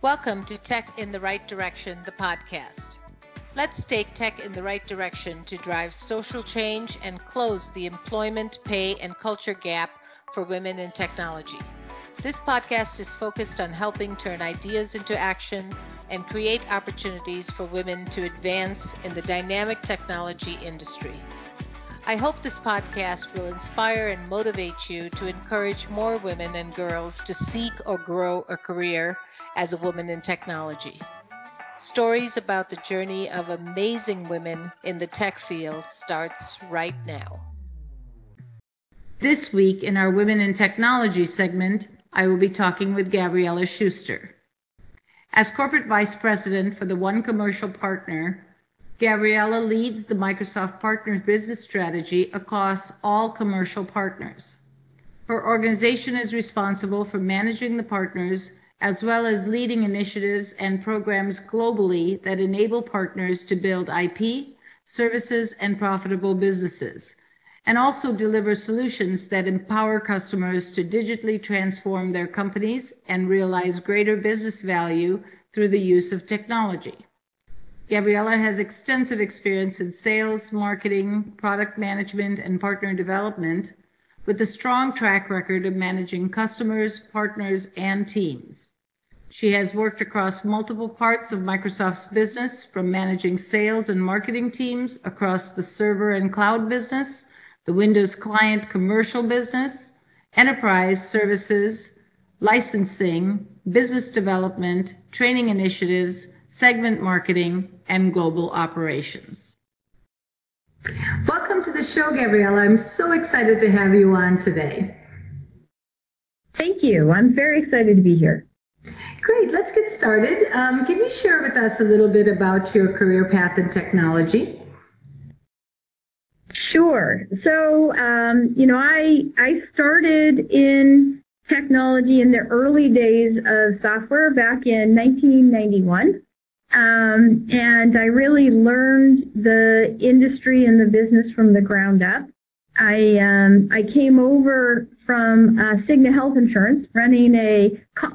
Welcome to Tech in the Right Direction, the podcast. Let's take tech in the right direction to drive social change and close the employment, pay, and culture gap for women in technology. This podcast is focused on helping turn ideas into action and create opportunities for women to advance in the dynamic technology industry. I hope this podcast will inspire and motivate you to encourage more women and girls to seek or grow a career as a woman in technology. Stories about the journey of amazing women in the tech field starts right now. This week in our Women in Technology segment, I will be talking with Gavriella Schuster. As Corporate Vice President for the One Commercial Partner, Gavriella leads the Microsoft Partners business strategy across all commercial partners. Her organization is responsible for managing the partners as well as leading initiatives and programs globally that enable partners to build IP, services, and profitable businesses, and also deliver solutions that empower customers to digitally transform their companies and realize greater business value through the use of technology. Gavriella has extensive experience in sales, marketing, product management, and partner development, with a strong track record of managing customers, partners, and teams. She has worked across multiple parts of Microsoft's business, from managing sales and marketing teams across the server and cloud business, the Windows client commercial business, enterprise services, licensing, business development, training initiatives, segment marketing, and global operations. The show, Gavriella. I'm so excited to have you on today. Thank you. I'm very excited to be here. Great. Let's get started. Um, can you share with us a little bit about your career path in technology? Sure. So, um, you know, I I started in technology in the early days of software back in 1991. Um, and I really learned the industry and the business from the ground up. I um, I came over from uh, Cigna Health Insurance, running a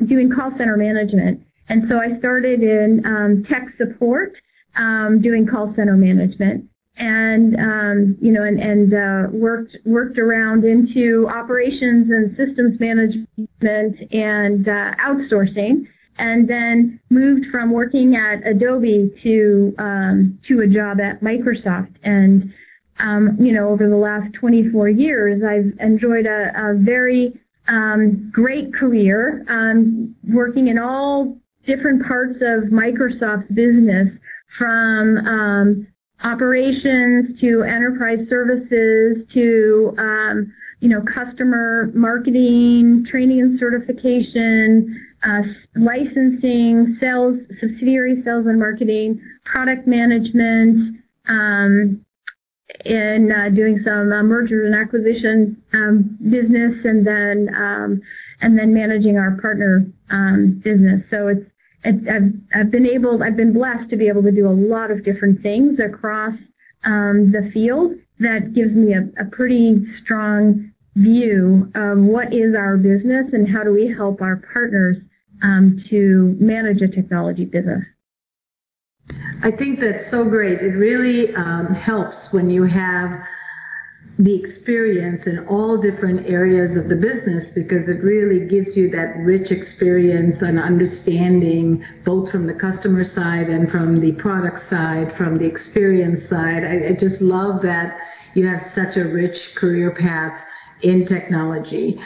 doing call center management, and so I started in um, tech support, um, doing call center management, and um, you know, and, and uh, worked worked around into operations and systems management and uh, outsourcing and then moved from working at Adobe to um, to a job at Microsoft. And um, you know, over the last 24 years, I've enjoyed a, a very um, great career um, working in all different parts of Microsoft's business, from um, operations to enterprise services to um, you know customer marketing, training and certification uh, licensing, sales, subsidiary sales and marketing, product management, um, and uh, doing some uh, mergers and acquisition um, business, and then um, and then managing our partner um, business. So it's, it's I've, I've been able, I've been blessed to be able to do a lot of different things across um, the field. That gives me a, a pretty strong view of what is our business and how do we help our partners um, to manage a technology business. I think that's so great. It really um, helps when you have the experience in all different areas of the business because it really gives you that rich experience and understanding both from the customer side and from the product side, from the experience side. I, I just love that you have such a rich career path in technology.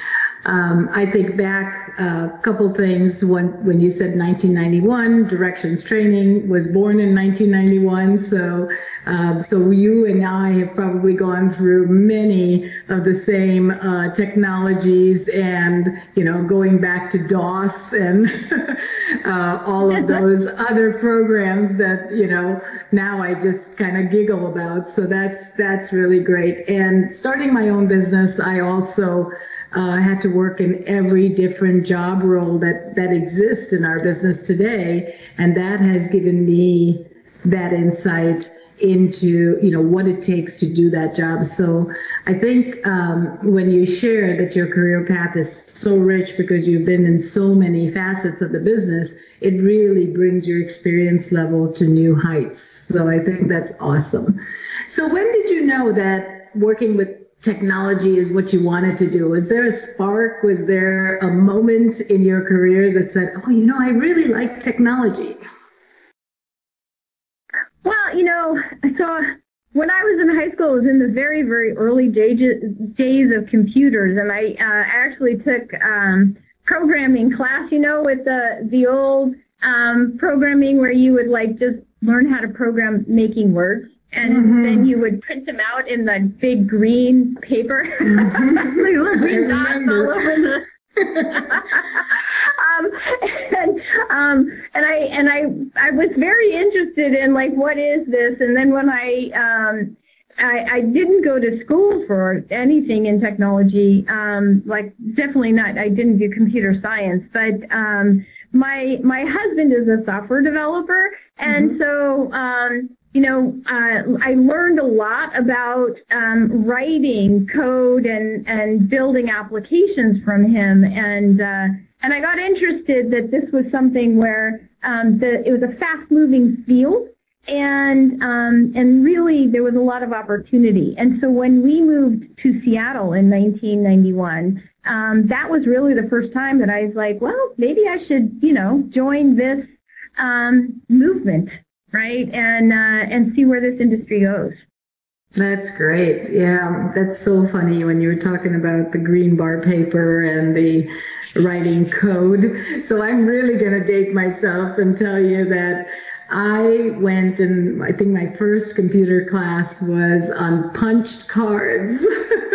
Um, I think back a uh, couple things when when you said 1991, Directions Training was born in 1991, so um, so you and I have probably gone through many of the same uh, technologies, and you know, going back to DOS and uh, all of those other programs that you know now I just kind of giggle about. So that's that's really great. And starting my own business, I also uh, had to work in every different job role that, that exists in our business today. And that has given me that insight into you know what it takes to do that job. So I think um, when you share that your career path is so rich because you've been in so many facets of the business, it really brings your experience level to new heights. So I think that's awesome. So when did you know that working with technology is what you wanted to do? Was there a spark? Was there a moment in your career that said, oh, you know, I really like technology? Well, you know, so when I was in high school, it was in the very, very early days, days of computers, and I uh, actually took um, programming class, you know, with the the old um, programming where you would like just learn how to program making words and mm-hmm. then you would print them out in the big green paper, mm-hmm. green dots all over the. um, and um, and I and I I was very interested in like what is this, and then when I um, I, I didn't go to school for anything in technology, um, like definitely not. I didn't do computer science, but um, my my husband is a software developer, and mm-hmm. so um, you know, uh, I learned a lot about um, writing code and, and building applications from him, and uh, and I got interested that this was something where um, the, it was a fast-moving field, and um, and really there was a lot of opportunity. And so when we moved to Seattle in 1991, um, that was really the first time that I was like, well, maybe I should, you know, join this um, movement right? And uh, and see where this industry goes. That's great. Yeah, that's so funny when you were talking about the green bar paper and the writing code. So I'm really going to date myself and tell you that I went and I think my first computer class was on punched cards.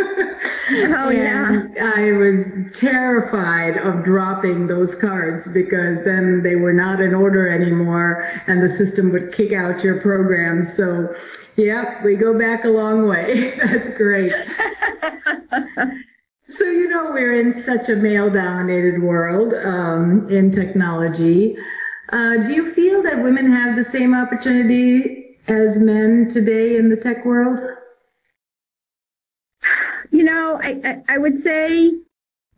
Oh yeah. I was terrified of dropping those cards because then they were not in order anymore and the system would kick out your program. So yeah, we go back a long way. That's great. so you know we're in such a male dominated world um, in technology. Uh, do you feel that women have the same opportunity as men today in the tech world? Know, I, I, I would say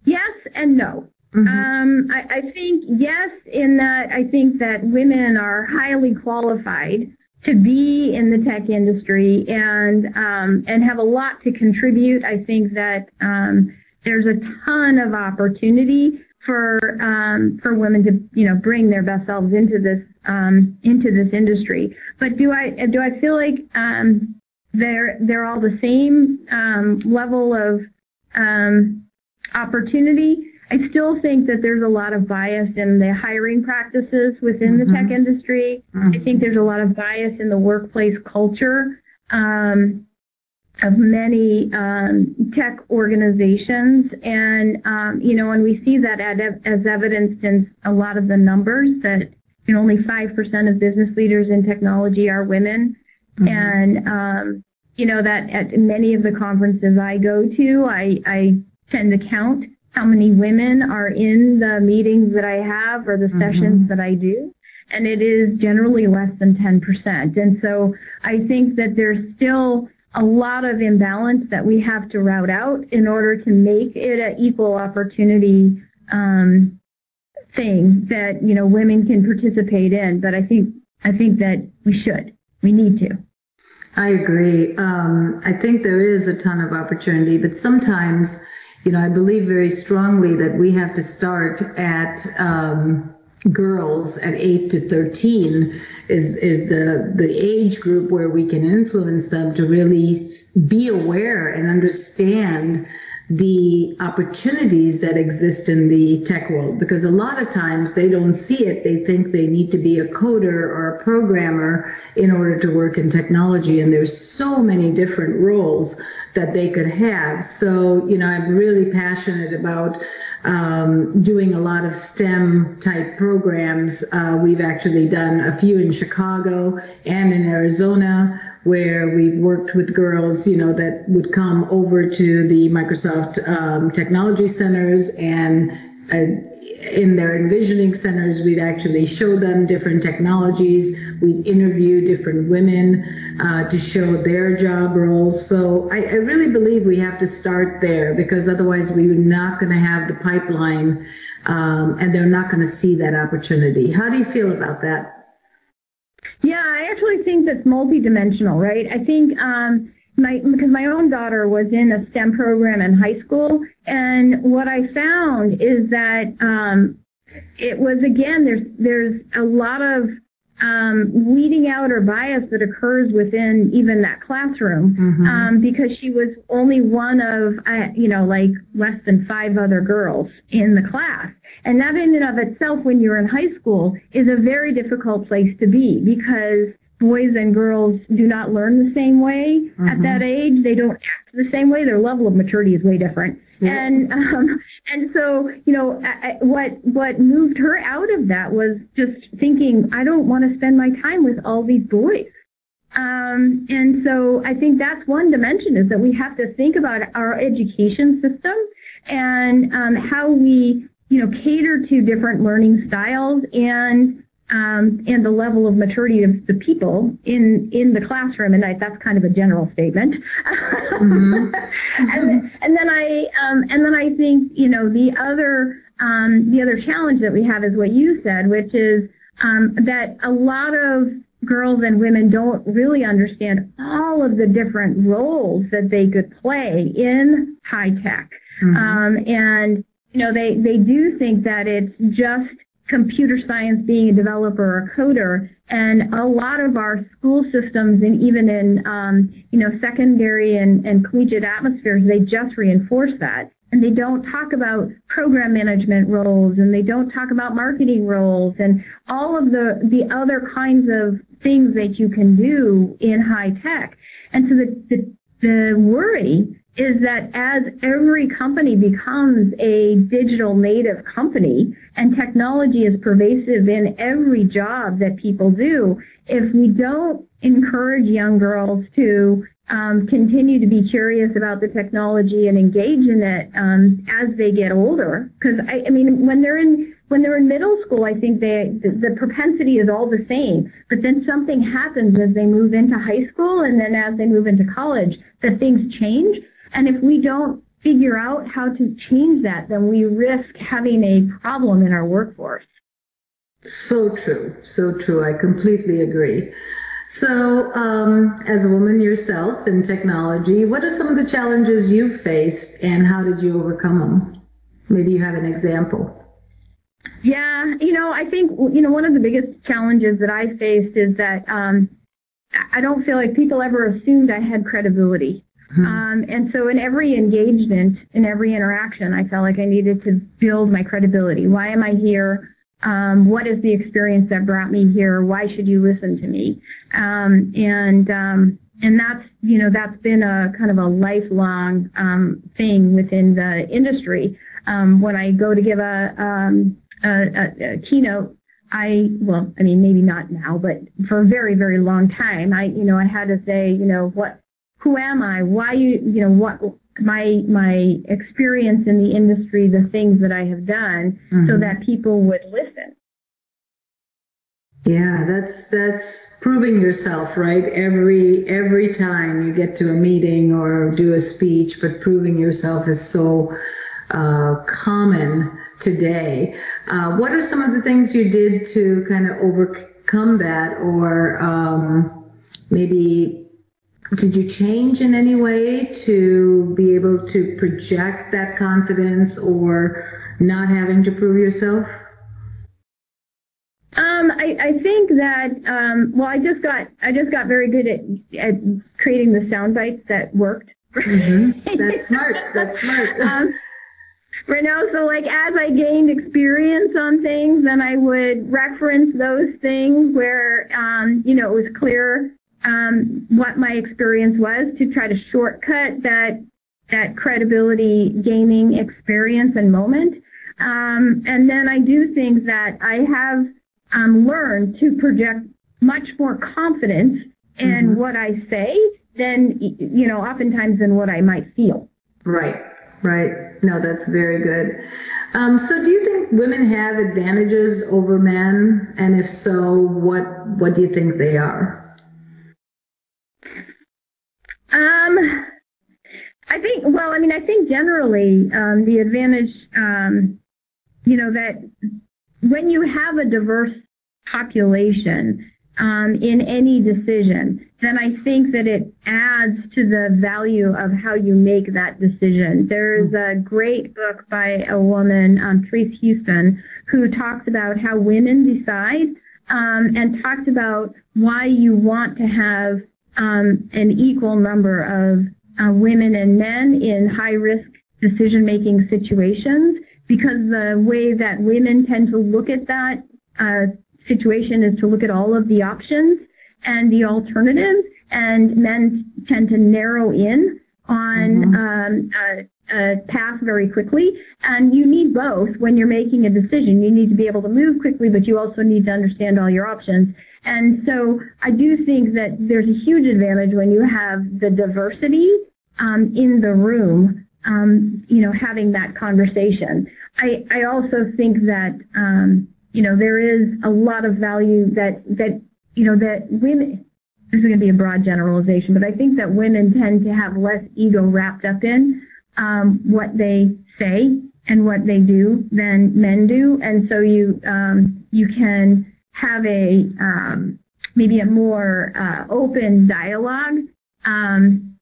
yes and no. Mm-hmm. Um, I, I think yes, in that I think that women are highly qualified to be in the tech industry and um, and have a lot to contribute. I think that um, there's a ton of opportunity for um, for women to you know bring their best selves into this um, into this industry. But do I do I feel like um, they're they're all the same um, level of um, opportunity? I still think that there's a lot of bias in the hiring practices within mm-hmm. the tech industry. Mm-hmm. I think there's a lot of bias in the workplace culture. Um, of many um, tech organizations. And, um, you know, and we see that as evidenced in a lot of the numbers that you know, only 5% of business leaders in technology are women. Mm-hmm. And, um, you know, that at many of the conferences I go to, I, I tend to count how many women are in the meetings that I have or the mm-hmm. sessions that I do. And it is generally less than 10%. And so I think that there's still a lot of imbalance that we have to route out in order to make it an equal opportunity um, thing that you know women can participate in. But I think I think that we should. We need to. I agree. Um, I think there is a ton of opportunity, but sometimes, you know, I believe very strongly that we have to start at um, girls at 8 to 13 is is the the age group where we can influence them to really be aware and understand the opportunities that exist in the tech world because a lot of times they don't see it. They think they need to be a coder or a programmer in order to work in technology and there's so many different roles that they could have. So you know i'm really passionate about um, doing a lot of STEM type programs. Uh, we've actually done a few in Chicago and in Arizona where we've worked with girls, you know, that would come over to the Microsoft um, Technology Centers and uh, in their envisioning centers, we'd actually show them different technologies. We'd interview different women uh, to show their job roles. So I, I really believe we have to start there because otherwise we're not going to have the pipeline um, and they're not going to see that opportunity. How do you feel about that? Yeah, I actually think that's multidimensional, right? I think um, my because my own daughter was in a STEM program in high school, and what I found is that um, it was again there's there's a lot of um, weeding out or bias that occurs within even that classroom mm-hmm. um, because she was only one of uh, you know like less than five other girls in the class and that in and of itself when you're in high school is a very difficult place to be because boys and girls do not learn the same way mm-hmm. at that age they don't act the same way their level of maturity is way different and um, and so you know I, what what moved her out of that was just thinking I don't want to spend my time with all these boys. Um, and so I think that's one dimension is that we have to think about our education system and um, how we you know cater to different learning styles and um, and the level of maturity of the people in in the classroom, and I, that's kind of a general statement. Mm-hmm. and, and then I um, and then I think you know the other um, the other challenge that we have is what you said, which is um, that a lot of girls and women don't really understand all of the different roles that they could play in high tech, mm-hmm. um, and you know they they do think that it's just computer science being a developer or a coder. And a lot of our school systems and even in, um, you know, secondary and, and collegiate atmospheres, they just reinforce that. And they don't talk about program management roles and they don't talk about marketing roles and all of the, the other kinds of things that you can do in high tech. And so the, the, the worry is that as every company becomes a digital native company and technology is pervasive in every job that people do, if we don't encourage young girls to um, continue to be curious about the technology and engage in it um, as they get older, because I, I mean, when they're in when they're in middle school, I think they the, the propensity is all the same. But then something happens as they move into high school, and then as they move into college, that things change and if we don't figure out how to change that, then we risk having a problem in our workforce. So true, so true. I completely agree. So, um, as a woman yourself in technology, what are some of the challenges you've faced and how did you overcome them? Maybe you have an example. Yeah, you know, I think, you know, one of the biggest challenges that I faced is that um, I don't feel like people ever assumed I had credibility. Hmm. Um, and so in every engagement, in every interaction, I felt like I needed to build my credibility. Why am I here? Um, what is the experience that brought me here? Why should you listen to me? Um, and um, and that's you know that's been a kind of a lifelong um, thing within the industry. Um, when I go to give a, a, a, a keynote, I well, I mean maybe not now, but for a very very long time, I you know I had to say you know what who am I? Why you you know what my my experience in the industry, the things that I have done, mm-hmm. so that people would listen. Yeah, that's that's proving yourself, right? Every every time you get to a meeting or do a speech, but proving yourself is so uh, common today. Uh, what are some of the things you did to kind of overcome that, or um, maybe did you change in any way to be able to project that confidence or not having to prove yourself? Um, I, I think that um, well, I just got I just got very good at at creating the sound bites that worked. Mm-hmm. That's smart. That's smart. um, right now, so like as I gained experience on things, then I would reference those things where um, you know it was clear um, what my experience was to try to shortcut that that credibility gaining experience and moment. Um, and then I do think that I have um, learned to project much more confidence in mm-hmm. what I say than you know oftentimes than what I might feel. Right. Right. No, that's very good. Um, so, do you think women have advantages over men? And if so, what what do you think they are? Um, I think, well, I mean, I think generally um, the advantage, um, you know, that when you have a diverse population um, in any decision, then I think that it adds to the value of how you make that decision. There's a great book by a woman, um, Therese Huston, who talks about how women decide um, and talks about why you want to have um, an equal number of uh, women and men in high risk decision making situations because the way that women tend to look at that uh, situation is to look at all of the options and the alternatives, and men tend to narrow in on mm-hmm. um, a very quickly. And you need both when you're making a decision. You need to be able to move quickly, but you also need to understand all your options. And so I do think that there's a huge advantage when you have the diversity um, in the room, um, you know, having that conversation. I, I also think that, um, you know, there is a lot of value that, that, you know, that women, this is going to be a broad generalization, but I think that women tend to have less ego wrapped up in um, what they say and what they do than men do. And so you, um, you can have a um, maybe a more uh, open dialogue. Um,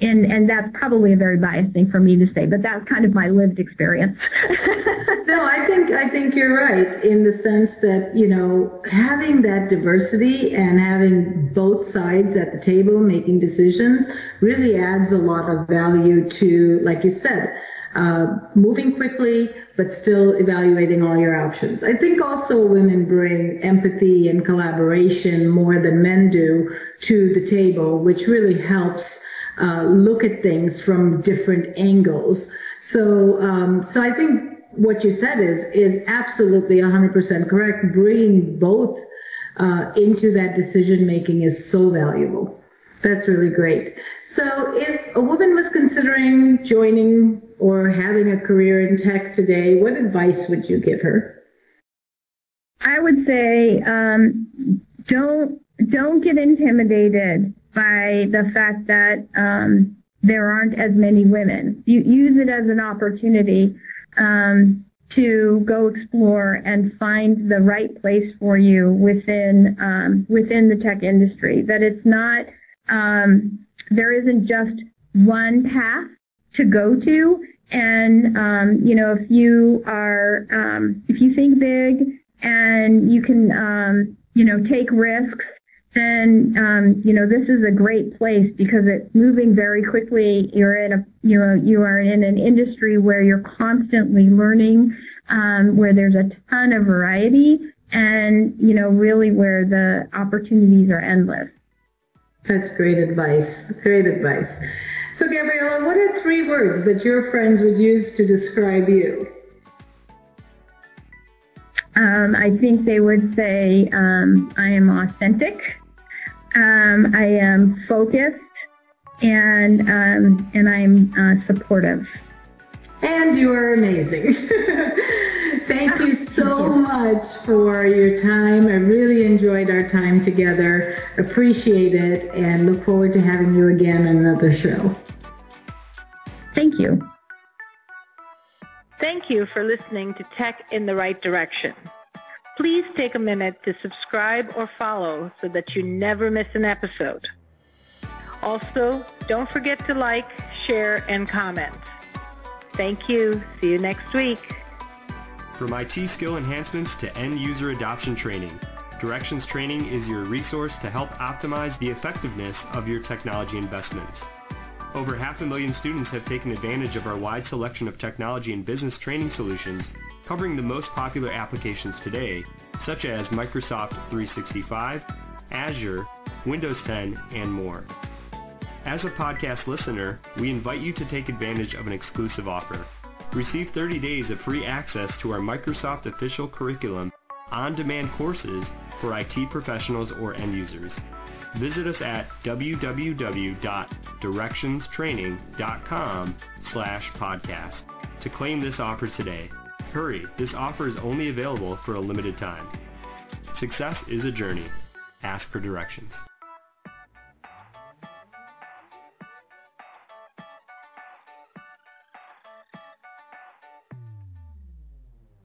and and that's probably a very biased thing for me to say, but that's kind of my lived experience. no, I think I think you're right in the sense that you know having that diversity and having both sides at the table making decisions really adds a lot of value to, like you said, uh, moving quickly, but still evaluating all your options. I think also women bring empathy and collaboration more than men do to the table, which really helps uh, look at things from different angles. So, um, so I think what you said is is absolutely 100% correct. Bringing both uh, into that decision making is so valuable. That's really great. So if a woman was considering joining or having a career in tech today, what advice would you give her? I would say um, don't don't get intimidated by the fact that um, there aren't as many women. You use it as an opportunity um, to go explore and find the right place for you within um, within the tech industry. That it's not um, there isn't just one path to go to. And um, you know, if you are um, if you think big and you can you know take risks, then um, you know this is a great place because it's moving very quickly. You're in a you know you are in an industry where you're constantly learning, um, where there's a ton of variety, and you know really where the opportunities are endless. That's great advice. Great advice. So, Gavriella, what are three words that your friends would use to describe you? Um, I think they would say um, I am authentic, um, I am focused, and um, and I'm uh, supportive. And you are amazing. Thank you so much for your time. I really enjoyed our time together. Appreciate it and look forward to having you again on another show. Thank you. Thank you for listening to Tech in the Right Direction. Please take a minute to subscribe or follow so that you never miss an episode. Also, don't forget to like, share, and comment. Thank you. See you next week. From IT skill enhancements to end user adoption training, Directions Training is your resource to help optimize the effectiveness of your technology investments. Over half a million students have taken advantage of our wide selection of technology and business training solutions covering the most popular applications today, such as Microsoft 365, Azure, Windows 10, and more. As a podcast listener, we invite you to take advantage of an exclusive offer. Receive 30 days of free access to our Microsoft official curriculum on-demand courses for IT professionals or end users. Visit us at www.directionstraining.com slash podcast to claim this offer today. Hurry, this offer is only available for a limited time. Success is a journey. Ask for directions.